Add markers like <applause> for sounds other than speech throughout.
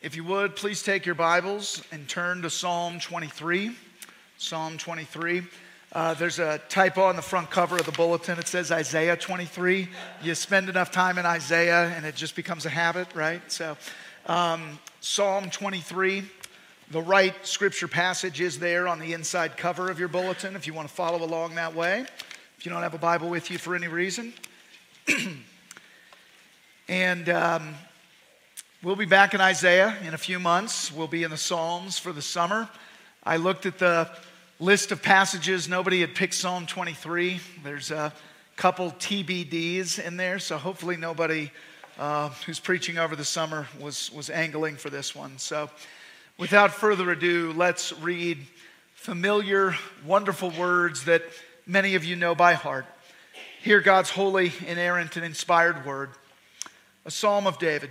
If you would, please take your Bibles and turn to Psalm 23. Psalm 23. Uh, there's a typo on the front cover of the bulletin. It says Isaiah 23. You spend enough time in Isaiah and it just becomes a habit, right? So, um, Psalm 23. The right scripture passage is there on the inside cover of your bulletin if you want to follow along that way. If you don't have a Bible with you for any reason. <clears throat> and um, We'll be back in Isaiah in a few months. We'll be in the Psalms for the summer. I looked at the list of passages. Nobody had picked Psalm 23. There's a couple TBDs in there, so hopefully nobody uh, who's preaching over the summer was, was angling for this one. So without further ado, let's read familiar, wonderful words that many of you know by heart. Hear God's holy, inerrant, and inspired word. A psalm of David.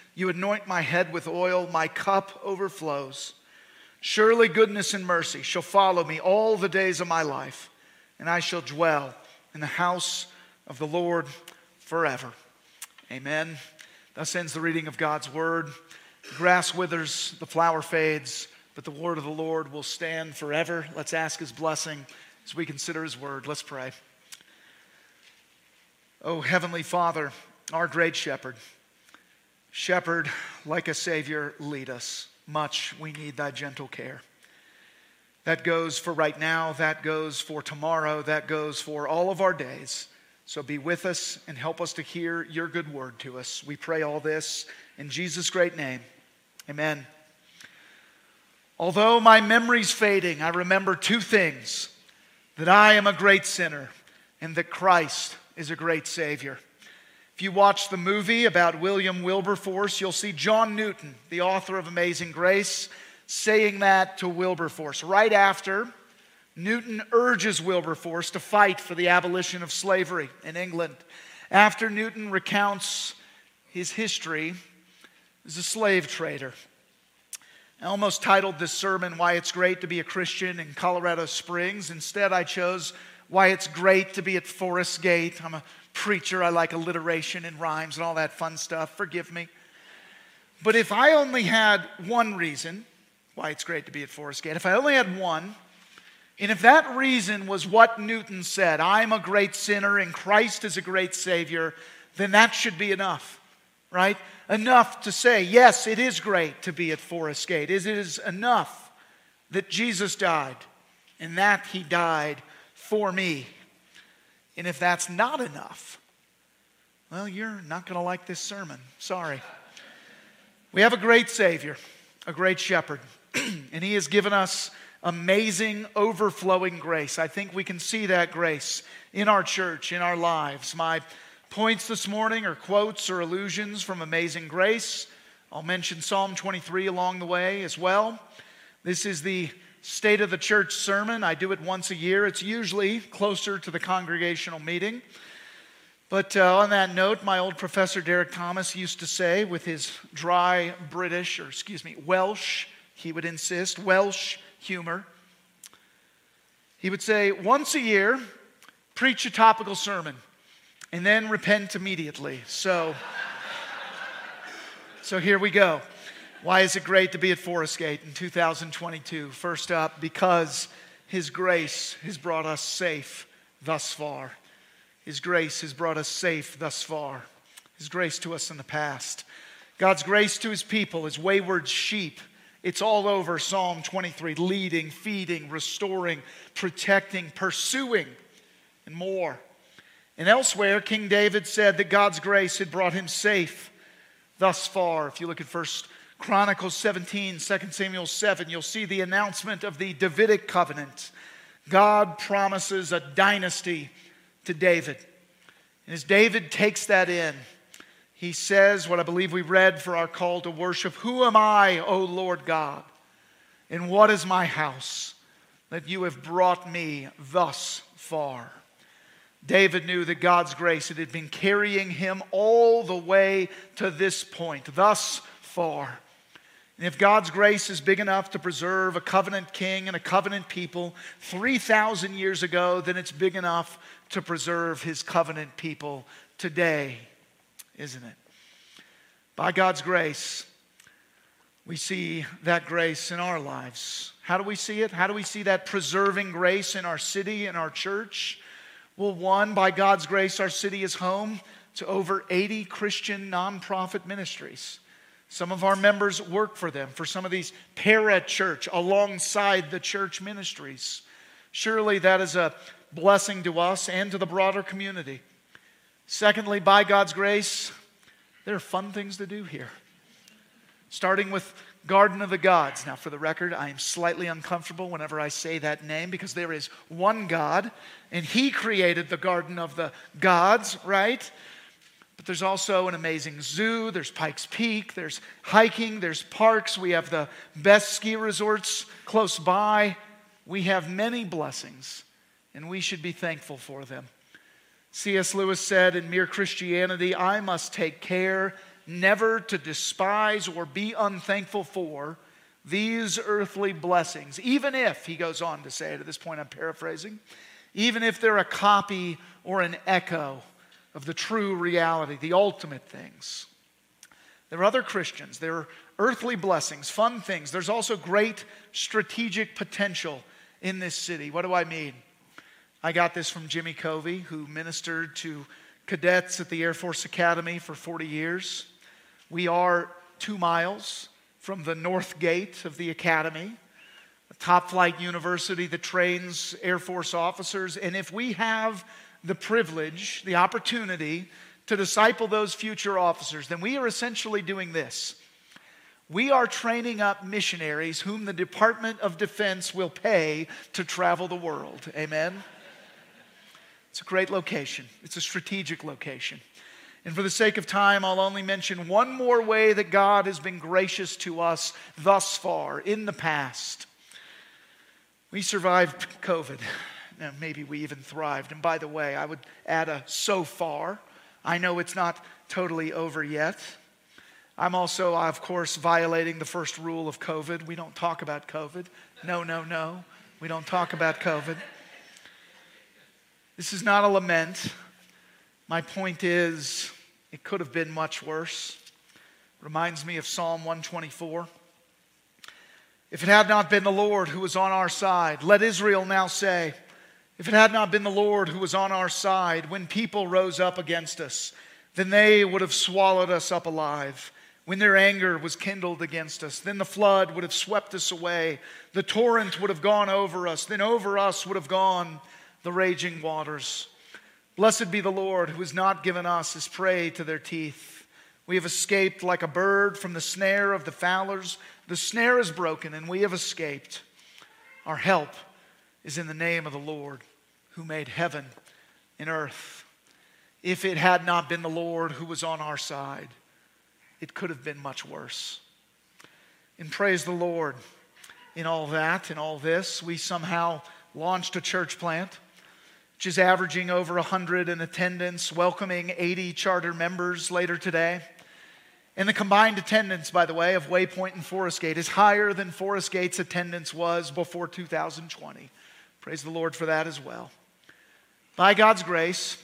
You anoint my head with oil, my cup overflows. Surely goodness and mercy shall follow me all the days of my life, and I shall dwell in the house of the Lord forever. Amen. Thus ends the reading of God's word. The grass withers, the flower fades, but the word of the Lord will stand forever. Let's ask his blessing as we consider his word. Let's pray. Oh, Heavenly Father, our great shepherd. Shepherd, like a Savior, lead us. Much we need thy gentle care. That goes for right now, that goes for tomorrow, that goes for all of our days. So be with us and help us to hear your good word to us. We pray all this in Jesus' great name. Amen. Although my memory's fading, I remember two things that I am a great sinner and that Christ is a great Savior. If you watch the movie about William Wilberforce, you'll see John Newton, the author of Amazing Grace, saying that to Wilberforce. Right after, Newton urges Wilberforce to fight for the abolition of slavery in England. After Newton recounts his history as a slave trader. I almost titled this sermon, Why It's Great to Be a Christian in Colorado Springs. Instead, I chose Why It's Great to Be at Forest Gate. I'm a preacher. I like alliteration and rhymes and all that fun stuff. Forgive me. But if I only had one reason why it's great to be at Forest Gate, if I only had one, and if that reason was what Newton said, I'm a great sinner and Christ is a great Savior, then that should be enough, right? Enough to say, yes, it is great to be at Forest Gate. It is enough that Jesus died and that He died for me and if that's not enough, well, you're not going to like this sermon. Sorry. We have a great Savior, a great shepherd, <clears throat> and He has given us amazing, overflowing grace. I think we can see that grace in our church, in our lives. My points this morning are quotes or allusions from Amazing Grace. I'll mention Psalm 23 along the way as well. This is the State of the Church sermon. I do it once a year. It's usually closer to the congregational meeting. But uh, on that note, my old professor Derek Thomas used to say, with his dry British, or excuse me, Welsh, he would insist, Welsh humor, he would say, once a year, preach a topical sermon, and then repent immediately. So, <laughs> so here we go. Why is it great to be at Forest Gate in 2022? First up, because His grace has brought us safe thus far. His grace has brought us safe thus far. His grace to us in the past. God's grace to His people His wayward sheep. It's all over Psalm 23 leading, feeding, restoring, protecting, pursuing, and more. And elsewhere, King David said that God's grace had brought him safe thus far. If you look at First Chronicles 17, 2 Samuel 7, you'll see the announcement of the Davidic covenant. God promises a dynasty to David. And as David takes that in, he says what I believe we read for our call to worship Who am I, O Lord God? And what is my house that you have brought me thus far? David knew that God's grace had been carrying him all the way to this point, thus far. And if God's grace is big enough to preserve a covenant king and a covenant people 3,000 years ago, then it's big enough to preserve his covenant people today, isn't it? By God's grace, we see that grace in our lives. How do we see it? How do we see that preserving grace in our city in our church? Well, one, by God's grace, our city is home to over 80 Christian nonprofit ministries. Some of our members work for them, for some of these para church alongside the church ministries. Surely that is a blessing to us and to the broader community. Secondly, by God's grace, there are fun things to do here. Starting with Garden of the Gods. Now, for the record, I am slightly uncomfortable whenever I say that name because there is one God, and He created the Garden of the Gods, right? But there's also an amazing zoo, there's Pikes Peak, there's hiking, there's parks. We have the best ski resorts close by. We have many blessings, and we should be thankful for them. C.S. Lewis said in Mere Christianity, I must take care never to despise or be unthankful for these earthly blessings, even if, he goes on to say at this point, I'm paraphrasing, even if they're a copy or an echo of the true reality, the ultimate things. There are other Christians, there are earthly blessings, fun things. There's also great strategic potential in this city. What do I mean? I got this from Jimmy Covey, who ministered to cadets at the Air Force Academy for 40 years. We are two miles from the north gate of the academy, a top flight university that trains Air Force officers. And if we have the privilege, the opportunity to disciple those future officers, then we are essentially doing this. We are training up missionaries whom the Department of Defense will pay to travel the world. Amen? It's a great location, it's a strategic location. And for the sake of time, I'll only mention one more way that God has been gracious to us thus far in the past. We survived COVID. Now, maybe we even thrived. And by the way, I would add a so far. I know it's not totally over yet. I'm also, of course, violating the first rule of COVID. We don't talk about COVID. No, no, no. We don't talk about COVID. This is not a lament. My point is, it could have been much worse. Reminds me of Psalm 124. If it had not been the Lord who was on our side, let Israel now say, if it had not been the Lord who was on our side when people rose up against us, then they would have swallowed us up alive. When their anger was kindled against us, then the flood would have swept us away. The torrent would have gone over us. Then over us would have gone the raging waters. Blessed be the Lord who has not given us as prey to their teeth. We have escaped like a bird from the snare of the fowlers. The snare is broken, and we have escaped. Our help is in the name of the Lord who made heaven and earth. If it had not been the Lord who was on our side, it could have been much worse. And praise the Lord in all that, in all this, we somehow launched a church plant which is averaging over 100 in attendance, welcoming 80 charter members later today. And the combined attendance, by the way, of Waypoint and Forest Gate is higher than Forest Gate's attendance was before 2020. Praise the Lord for that as well. By God's grace,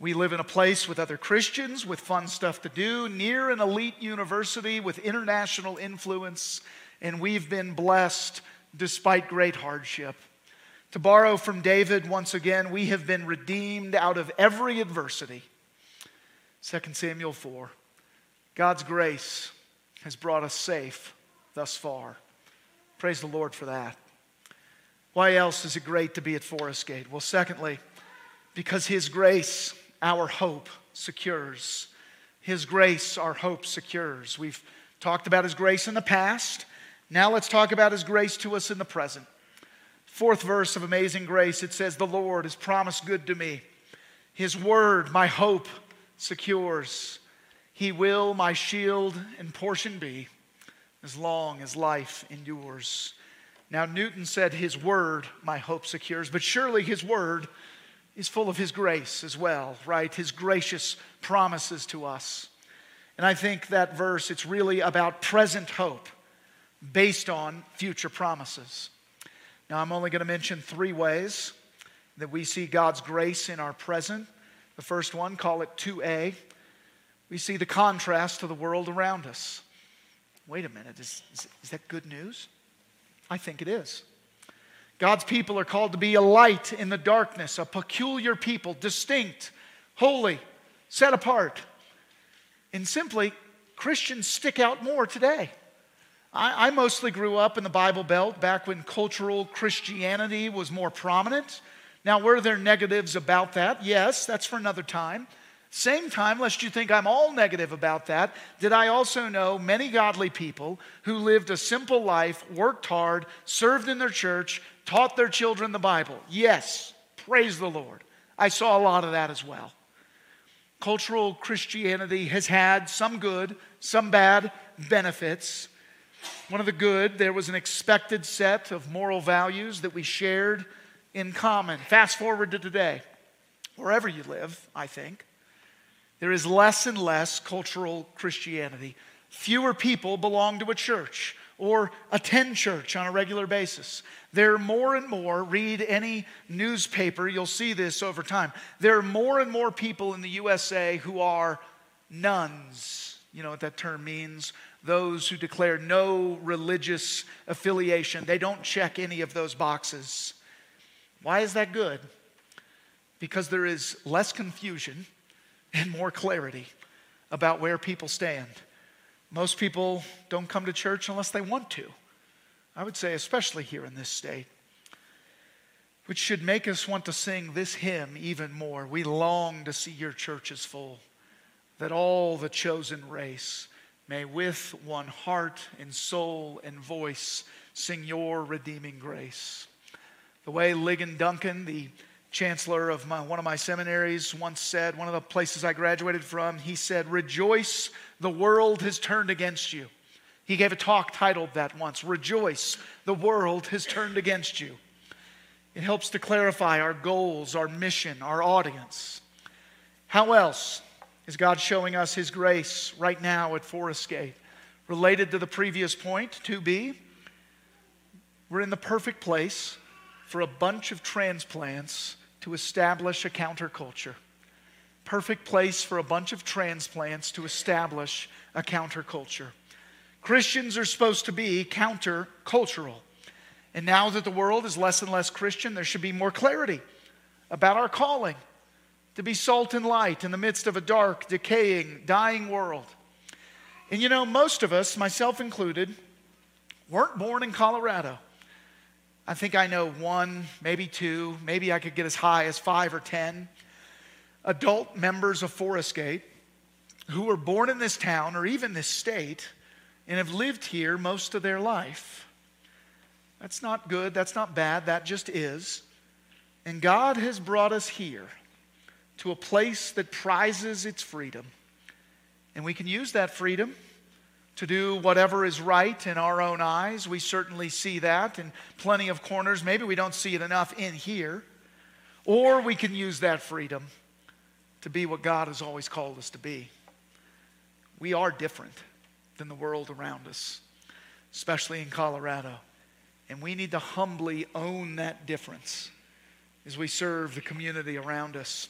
we live in a place with other Christians, with fun stuff to do, near an elite university with international influence, and we've been blessed despite great hardship. To borrow from David once again, we have been redeemed out of every adversity. 2 Samuel 4. God's grace has brought us safe thus far. Praise the Lord for that. Why else is it great to be at Forest Gate? Well, secondly, because His grace, our hope, secures. His grace, our hope, secures. We've talked about His grace in the past. Now let's talk about His grace to us in the present. Fourth verse of Amazing Grace, it says, The Lord has promised good to me. His word, my hope, secures. He will my shield and portion be as long as life endures. Now, Newton said, His word my hope secures, but surely His word is full of His grace as well, right? His gracious promises to us. And I think that verse, it's really about present hope based on future promises. Now, I'm only going to mention three ways that we see God's grace in our present. The first one, call it 2A. We see the contrast to the world around us. Wait a minute, is, is, is that good news? I think it is. God's people are called to be a light in the darkness, a peculiar people, distinct, holy, set apart. And simply, Christians stick out more today. I, I, mostly grew up in the Bible Belt back when cultural Christianity was more prominent. Now, were there negatives about that? Yes, that's for another time. Same time, lest you think I'm all negative about that, did I also know many godly people who lived a simple life, worked hard, served in their church, taught their children the Bible? Yes, praise the Lord. I saw a lot of that as well. Cultural Christianity has had some good, some bad benefits. One of the good, there was an expected set of moral values that we shared in common. Fast forward to today, wherever you live, I think. There is less and less cultural Christianity. Fewer people belong to a church or attend church on a regular basis. There are more and more, read any newspaper, you'll see this over time. There are more and more people in the USA who are nones. You know what that term means? Those who declare no religious affiliation. They don't check any of those boxes. Why is that good? Because there is less confusion and more clarity about where people stand. Most people don't come to church unless they want to. I would say, especially here in this state, which should make us want to sing this hymn even more. We long to see your churches full, that all the chosen race may with one heart and soul and voice sing your redeeming grace. The way Ligon Duncan, the chancellor of my, one of my seminaries once said, one of the places I graduated from, he said, Rejoice, the world has turned against you. He gave a talk titled that once Rejoice, the world has turned against you. It helps to clarify our goals, our mission, our audience. How else is God showing us His grace right now at Forest Gate? Related to the previous point, 2b, we're in the perfect place for a bunch of transplants to establish a counterculture. Perfect place for a bunch of transplants to establish a counterculture. Christians are supposed to be countercultural. And now that the world is less and less Christian, there should be more clarity about our calling to be salt and light in the midst of a dark, decaying, dying world. And you know, most of us, myself included, weren't born in Colorado. I think I know one, maybe two, maybe I could get as high as five or ten adult members of Forest Gate who were born in this town or even this state and have lived here most of their life. That's not good, that's not bad, that just is. And God has brought us here to a place that prizes its freedom. And we can use that freedom to do whatever is right in our own eyes. We certainly see that in plenty of corners. Maybe we don't see it enough in here. Or we can use that freedom to be what God has always called us to be. We are different than the world around us, especially in Colorado. And we need to humbly own that difference as we serve the community around us.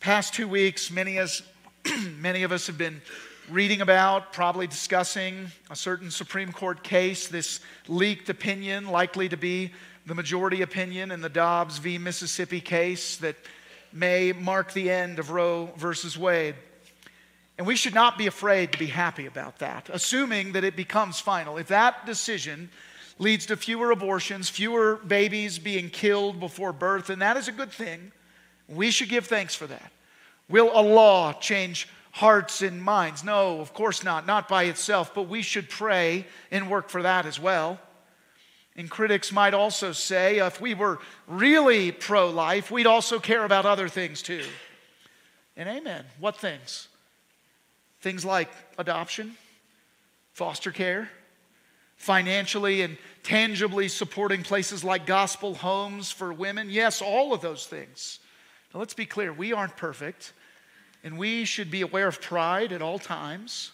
Past two weeks, many, as, <clears throat> many of us have been reading about, probably discussing a certain Supreme Court case, this leaked opinion, likely to be the majority opinion in the Dobbs v. Mississippi case that may mark the end of Roe versus Wade. And we should not be afraid to be happy about that, assuming that it becomes final. If that decision leads to fewer abortions, fewer babies being killed before birth, and that is a good thing, we should give thanks for that. Will a law change hearts and minds. No, of course not, not by itself, but we should pray and work for that as well. And critics might also say if we were really pro life, we'd also care about other things too. And amen. What things? Things like adoption, foster care, financially and tangibly supporting places like gospel homes for women. Yes, all of those things. Now, let's be clear we aren't perfect, and we should be aware of pride at all times.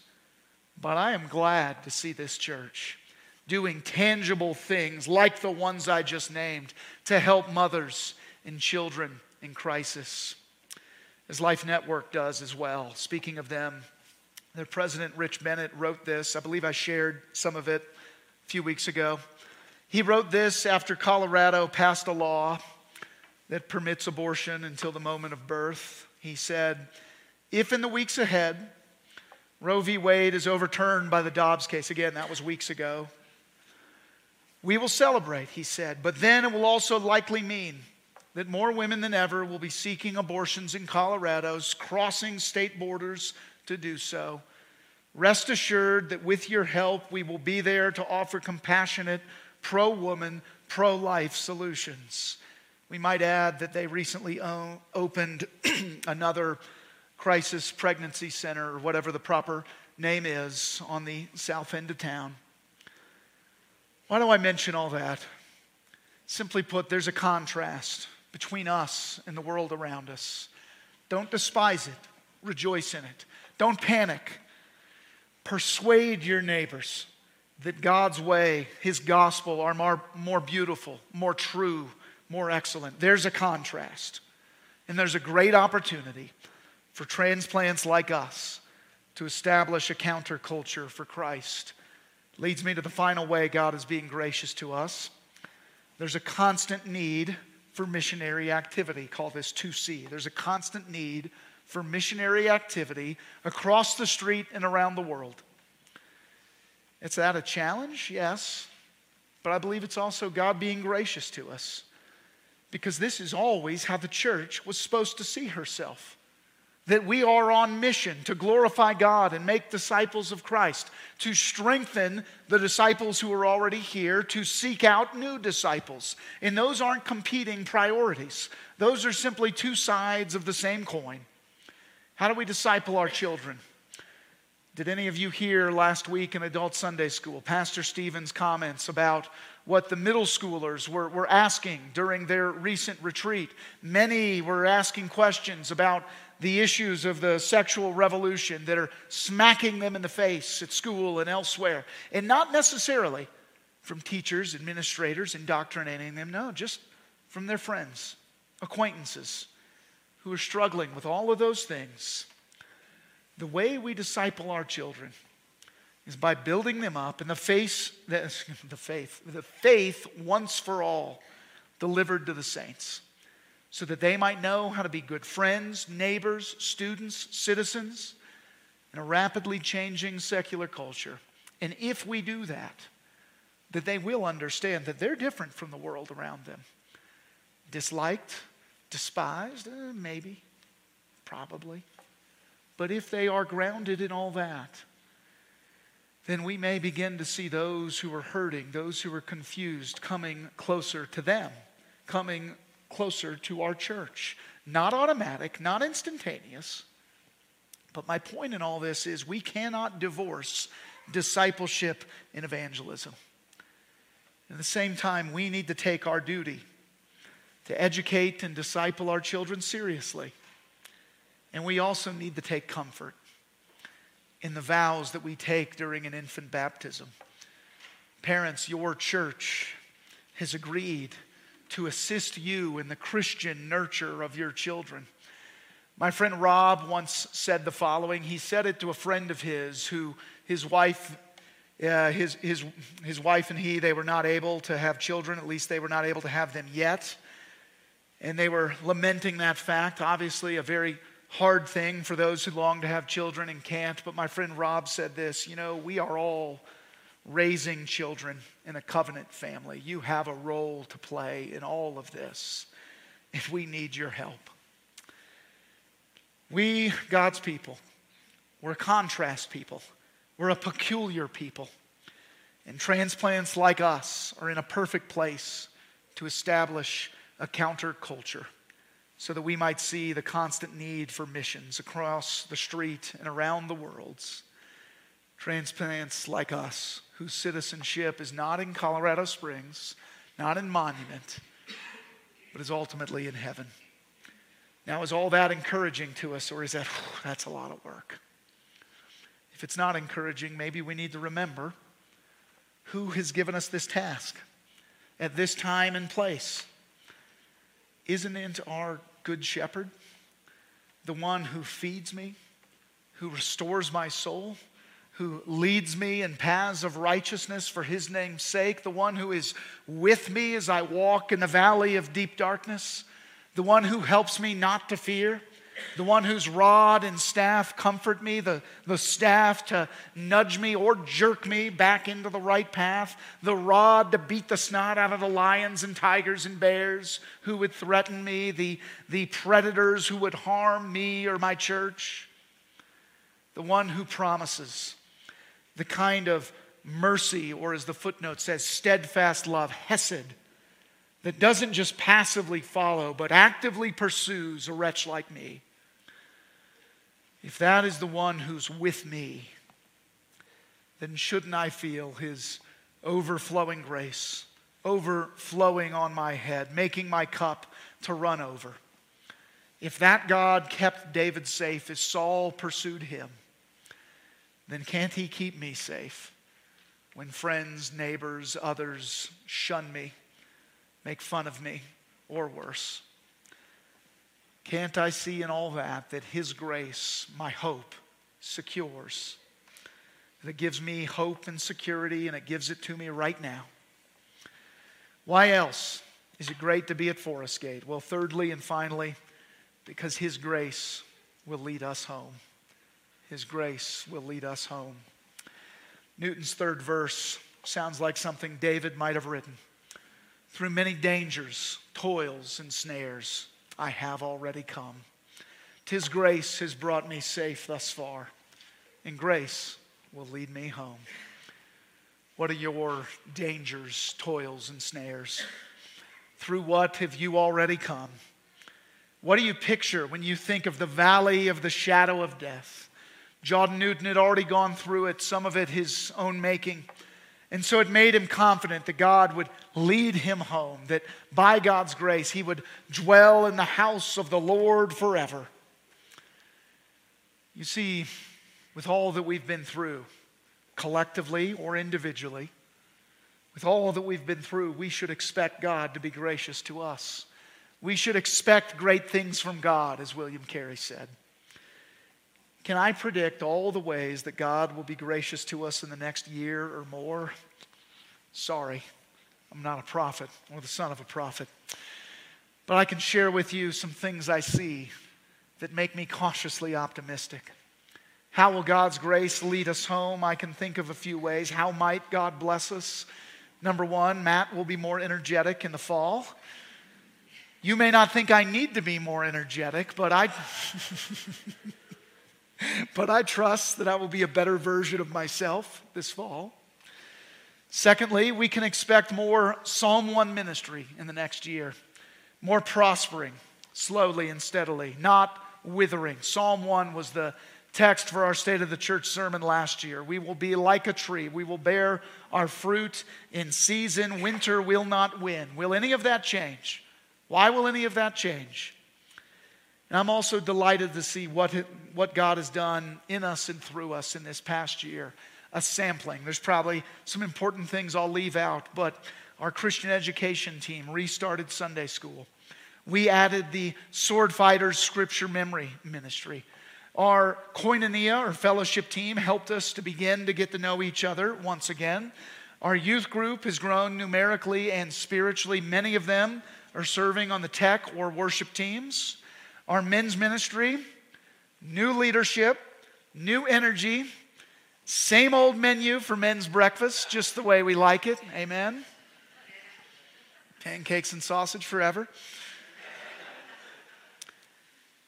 But I am glad to see this church doing tangible things like the ones I just named to help mothers and children in crisis, as Life Network does as well. Speaking of them, their president, Rich Bennett, wrote this. I believe I shared some of it a few weeks ago. He wrote this after Colorado passed a law that permits abortion until the moment of birth. He said, If in the weeks ahead, Roe v. Wade is overturned by the Dobbs case, again, that was weeks ago, we will celebrate, he said, but then it will also likely mean that more women than ever will be seeking abortions in Colorado's, crossing state borders to do so. Rest assured that with your help, we will be there to offer compassionate, pro woman, pro life solutions. We might add that they recently opened <clears throat> another crisis pregnancy center, or whatever the proper name is, on the south end of town. Why do I mention all that? Simply put, there's a contrast between us and the world around us. Don't despise it, rejoice in it. Don't panic. Persuade your neighbors that God's way, His gospel, are more, more beautiful, more true, more excellent. There's a contrast. And there's a great opportunity for transplants like us to establish a counterculture for Christ leads me to the final way God is being gracious to us. There's a constant need for missionary activity. Call this 2C. There's a constant need for missionary activity across the street and around the world. Is that a challenge? Yes. But I believe it's also God being gracious to us because this is always how the church was supposed to see herself that we are on mission to glorify God and make disciples of Christ, to strengthen the disciples who are already here, to seek out new disciples. And those aren't competing priorities, those are simply two sides of the same coin. How do we disciple our children? Did any of you hear last week in Adult Sunday School Pastor Stephen's comments about what the middle schoolers were, were asking during their recent retreat? Many were asking questions about the issues of the sexual revolution that are smacking them in the face at school and elsewhere. And not necessarily from teachers, administrators, indoctrinating them, no, just from their friends, acquaintances who are struggling with all of those things. The way we disciple our children is by building them up in the face, the, <laughs> the faith, the faith once for all delivered to the saints so that they might know how to be good friends, neighbors, students, citizens in a rapidly changing secular culture. And if we do that, that they will understand that they're different from the world around them. Disliked, despised, eh, maybe, probably. But if they are grounded in all that, then we may begin to see those who are hurting, those who are confused, coming closer to them, coming closer to our church. Not automatic, not instantaneous. But my point in all this is we cannot divorce discipleship and evangelism. At the same time, we need to take our duty to educate and disciple our children seriously. And we also need to take comfort in the vows that we take during an infant baptism. Parents, your church has agreed to assist you in the Christian nurture of your children. My friend Rob once said the following. He said it to a friend of his who his wife, uh, his, his, his wife and he, they were not able to have children. At least they were not able to have them yet. And they were lamenting that fact. Obviously, a very hard thing for those who long to have children and can't. But my friend Rob said this you know, we are all raising children in a covenant family. You have a role to play in all of this, if we need your help. We, God's people, we're contrast people, we're a peculiar people. And transplants like us are in a perfect place to establish a counterculture so that we might see the constant need for missions across the street and around the worlds transplants like us, whose citizenship is not in Colorado Springs, not in Monument, but is ultimately in heaven. Now, is all that encouraging to us, or is that, that's a lot of work? If it's not encouraging, maybe we need to remember who has given us this task at this time and place. Isn't it our good shepherd, the one who feeds me, who restores my soul, who leads me in paths of righteousness for his name's sake, the one who is with me as I walk in the valley of deep darkness, the one who helps me not to fear? the one whose rod and staff comfort me, the, the staff to nudge me or jerk me back into the right path, the rod to beat the snot out of the lions and tigers and bears who would threaten me, the, the predators who would harm me or my church, the one who promises the kind of mercy, or as the footnote says, steadfast love, hesed, that doesn't just passively follow, but actively pursues a wretch like me. If that is the one who's with me, then shouldn't I feel his overflowing grace, overflowing on my head, making my cup to run over? If that God kept David safe as Saul pursued him, then can't he keep me safe when friends, neighbors, others shun me, make fun of me, or worse? Can't I see in all that that His grace, my hope, secures? That it gives me hope and security, and it gives it to me right now. Why else is it great to be at Forest Gate? Well, thirdly and finally, because His grace will lead us home. His grace will lead us home. Newton's third verse sounds like something David might have written. Through many dangers, toils, and snares, I have already come. Tis grace has brought me safe thus far, and grace will lead me home. What are your dangers, toils, and snares? Through what have you already come? What do you picture when you think of the valley of the shadow of death? John Newton had already gone through it, some of it his own making. And so it made him confident that God would lead him home, that by God's grace he would dwell in the house of the Lord forever. You see, with all that we've been through, collectively or individually, with all that we've been through, we should expect God to be gracious to us. We should expect great things from God, as William Carey said. Can I predict all the ways that God will be gracious to us in the next year or more? Sorry, I'm not a prophet or the son of a prophet. But I can share with you some things I see that make me cautiously optimistic. How will God's grace lead us home? I can think of a few ways. How might God bless us? Number one, Matt will be more energetic in the fall. You may not think I need to be more energetic, but I. <laughs> <laughs> but I trust that I will be a better version of myself this fall. Secondly, we can expect more Psalm 1 ministry in the next year, more prospering, slowly and steadily, not withering. Psalm 1 was the text for our State of the Church sermon last year. We will be like a tree, we will bear our fruit in season. Winter will not win. Will any of that change? Why will any of that change? And I'm also delighted to see what, what God has done in us and through us in this past year. A sampling. There's probably some important things I'll leave out, but our Christian education team restarted Sunday school. We added the Sword Fighters Scripture Memory Ministry. Our koinonia, our fellowship team, helped us to begin to get to know each other once again. Our youth group has grown numerically and spiritually. Many of them are serving on the tech or worship teams our men's ministry, new leadership, new energy, same old menu for men's breakfast, just the way we like it. Amen. Pancakes and sausage forever.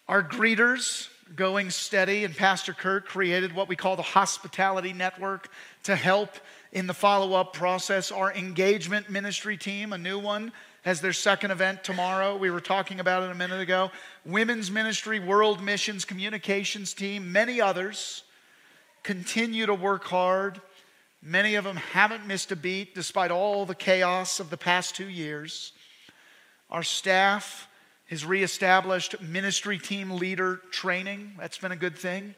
Our greeters going steady, and Pastor Kurt created what we call the Hospitality Network to help in the follow up process. Our engagement ministry team, a new one, has their second event tomorrow. We were talking about it a minute ago. Women's Ministry, World Missions, Communications Team, many others. continue to work hard. Many of them haven't missed a beat despite all the chaos of the past two years. Our staff has reestablished ministry team leader training. That's been a good thing.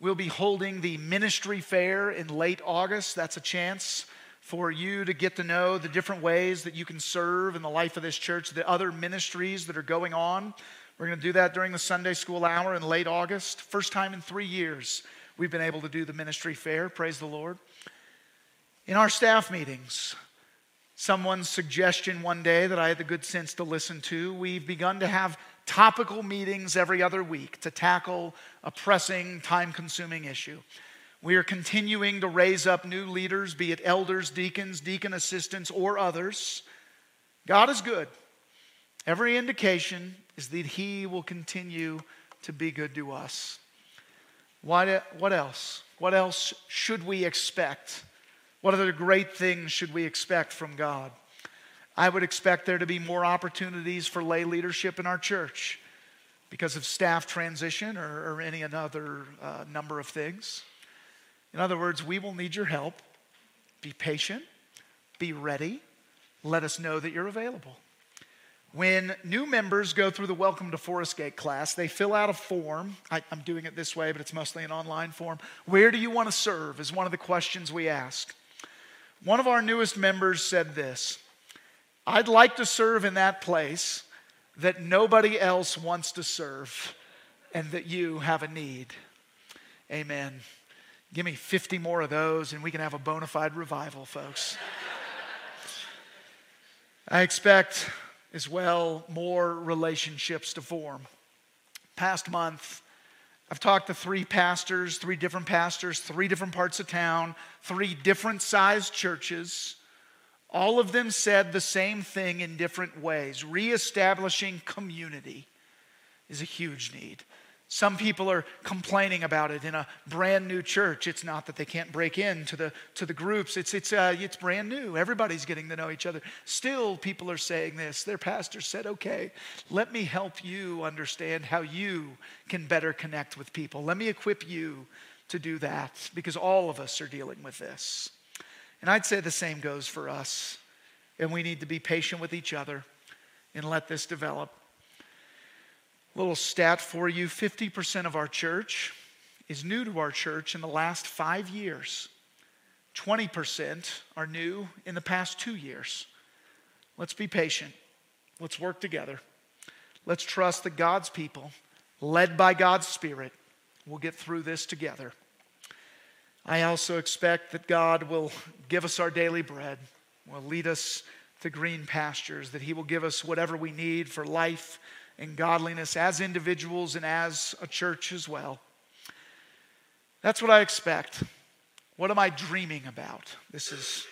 We'll be holding the ministry fair in late August. That's a chance for you to get to know the different ways that you can serve in the life of this church, the other ministries that are going on. We're going to do that during the Sunday school hour in late August. First time in three years we've been able to do the ministry fair. Praise the Lord. In our staff meetings, someone's suggestion one day that I had the good sense to listen to, we've begun to have topical meetings every other week to tackle a pressing, time consuming issue. We are continuing to raise up new leaders, be it elders, deacons, deacon assistants, or others. God is good. Every indication is that He will continue to be good to us. What, what else? What else should we expect what other great things should we expect from God? I would expect there to be more opportunities for lay leadership in our church because of staff transition or, or any other uh, number of things. In other words, we will need your help. Be patient, be ready, let us know that you're available. When new members go through the Welcome to Forest Gate class, they fill out a form. I, am doing it this way, but it's mostly an online form. Where do you want to serve? Is one of the questions we ask. One of our newest members said this I'd like to serve in that place that nobody else wants to serve and that you have a need. Amen. Give me 50 more of those and we can have a bona fide revival, folks. I expect as well more relationships to form. Past month, I've talked to three pastors, three different pastors, three different parts of town, three different sized churches. All of them said the same thing in different ways. Reestablishing community is a huge need. Some people are complaining about it in a brand new church. It's not that they can't break into the, to the groups, it's, it's, uh, it's brand new. Everybody's getting to know each other. Still, people are saying this. Their pastor said, okay, let me help you understand how you can better connect with people. Let me equip you to do that because all of us are dealing with this. And I'd say the same goes for us. And we need to be patient with each other and let this develop. Little stat for you 50% of our church is new to our church in the last five years. 20% are new in the past two years. Let's be patient. Let's work together. Let's trust that God's people, led by God's Spirit, will get through this together. I also expect that God will give us our daily bread, will lead us to green pastures, that He will give us whatever we need for life and godliness as individuals and as a church as well. That's what I expect. What am I dreaming about? This is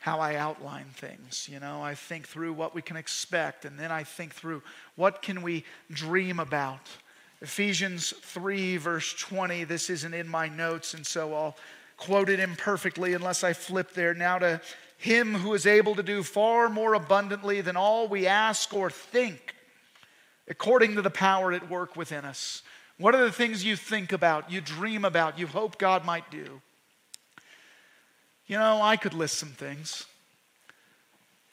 how I outline things. You know, I think through what we can expect, and then I think through what can we dream about. Ephesians 3, verse 20. This isn't in my notes, and so I'll quote it imperfectly unless I flip there. Now, to him who is able to do far more abundantly than all we ask or think, according to the power at work within us. What are the things you think about, you dream about, you hope God might do? You know, I could list some things.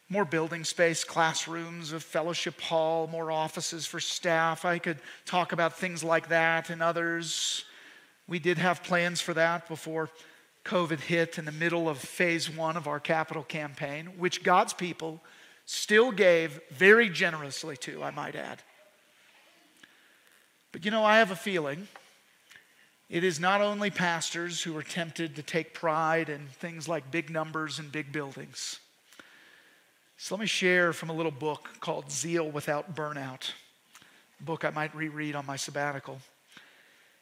More building space, classrooms, a fellowship hall, more offices for staff. I could talk about things like that and others. We did have plans for that before COVID hit in the middle of phase one of our capital campaign, which God's people still gave very generously to, I might add. But you know, I have a feeling it is not only pastors who are tempted to take pride in things like big numbers and big buildings. So let me share from a little book called Zeal Without Burnout, a book I might reread on my sabbatical.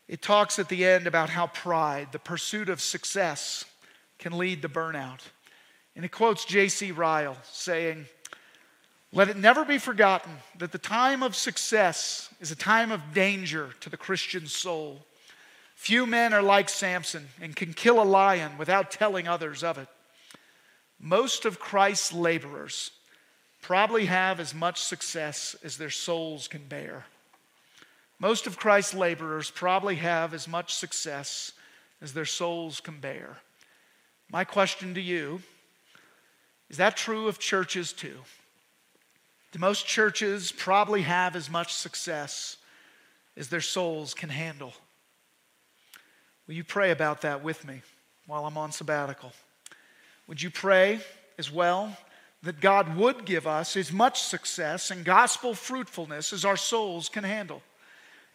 It talks at the end about how pride, the pursuit of success, can lead to burnout. And it quotes J.C. Ryle saying, let it never be forgotten that the time of success is a time of danger to the Christian soul. Few men are like Samson and can kill a lion without telling others of it. Most of Christ's laborers probably have as much success as their souls can bear. Most of Christ's laborers probably have as much success as their souls can bear. My question to you is that true of churches too? Do most churches probably have as much success as their souls can handle? Will you pray about that with me while I'm on sabbatical? Would you pray as well that God would give us as much success and gospel fruitfulness as our souls can handle?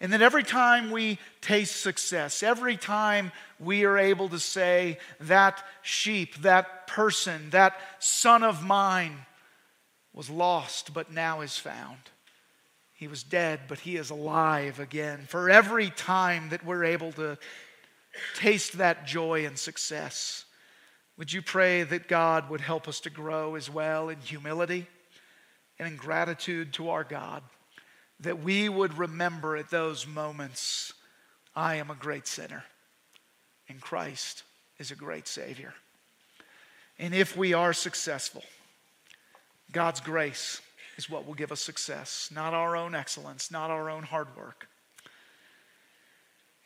And that every time we taste success, every time we are able to say, that sheep, that person, that son of mine was lost but now is found. He was dead, but he is alive again. For every time that we're able to taste that joy and success, would you pray that God would help us to grow as well in humility and in gratitude to our God? That we would remember at those moments, I am a great sinner, and Christ is a great Savior. And if we are successful, God's grace is what will give us success, not our own excellence, not our own hard work.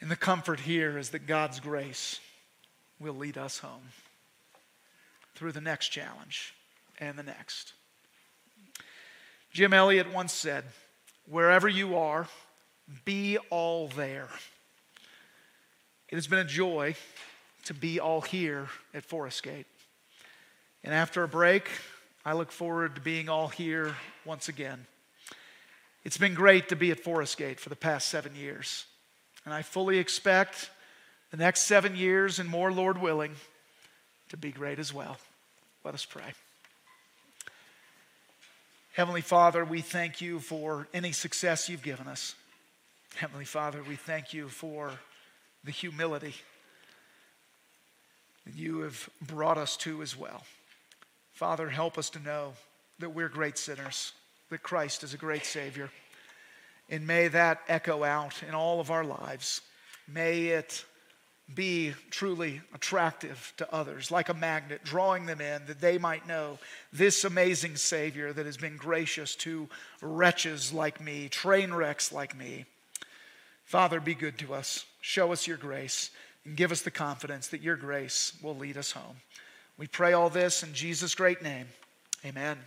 And the comfort here is that God's grace will lead us home through the next challenge and the next. Jim Elliot once said, Wherever you are, be all there. It has been a joy to be all here at Forest Gate. And after a break, I look forward to being all here once again. It's been great to be at Forest Gate for the past seven years. And I fully expect the next seven years and more, Lord willing, to be great as well. Let us pray. Heavenly Father, we thank you for any success you've given us. Heavenly Father, we thank you for the humility that you have brought us to as well. Father, help us to know that we're great sinners, that Christ is a great Savior. And may that echo out in all of our lives. May it be truly attractive to others, like a magnet, drawing them in that they might know this amazing Savior that has been gracious to wretches like me, train wrecks like me. Father, be good to us. Show us your grace and give us the confidence that your grace will lead us home. We pray all this in Jesus' great name. Amen.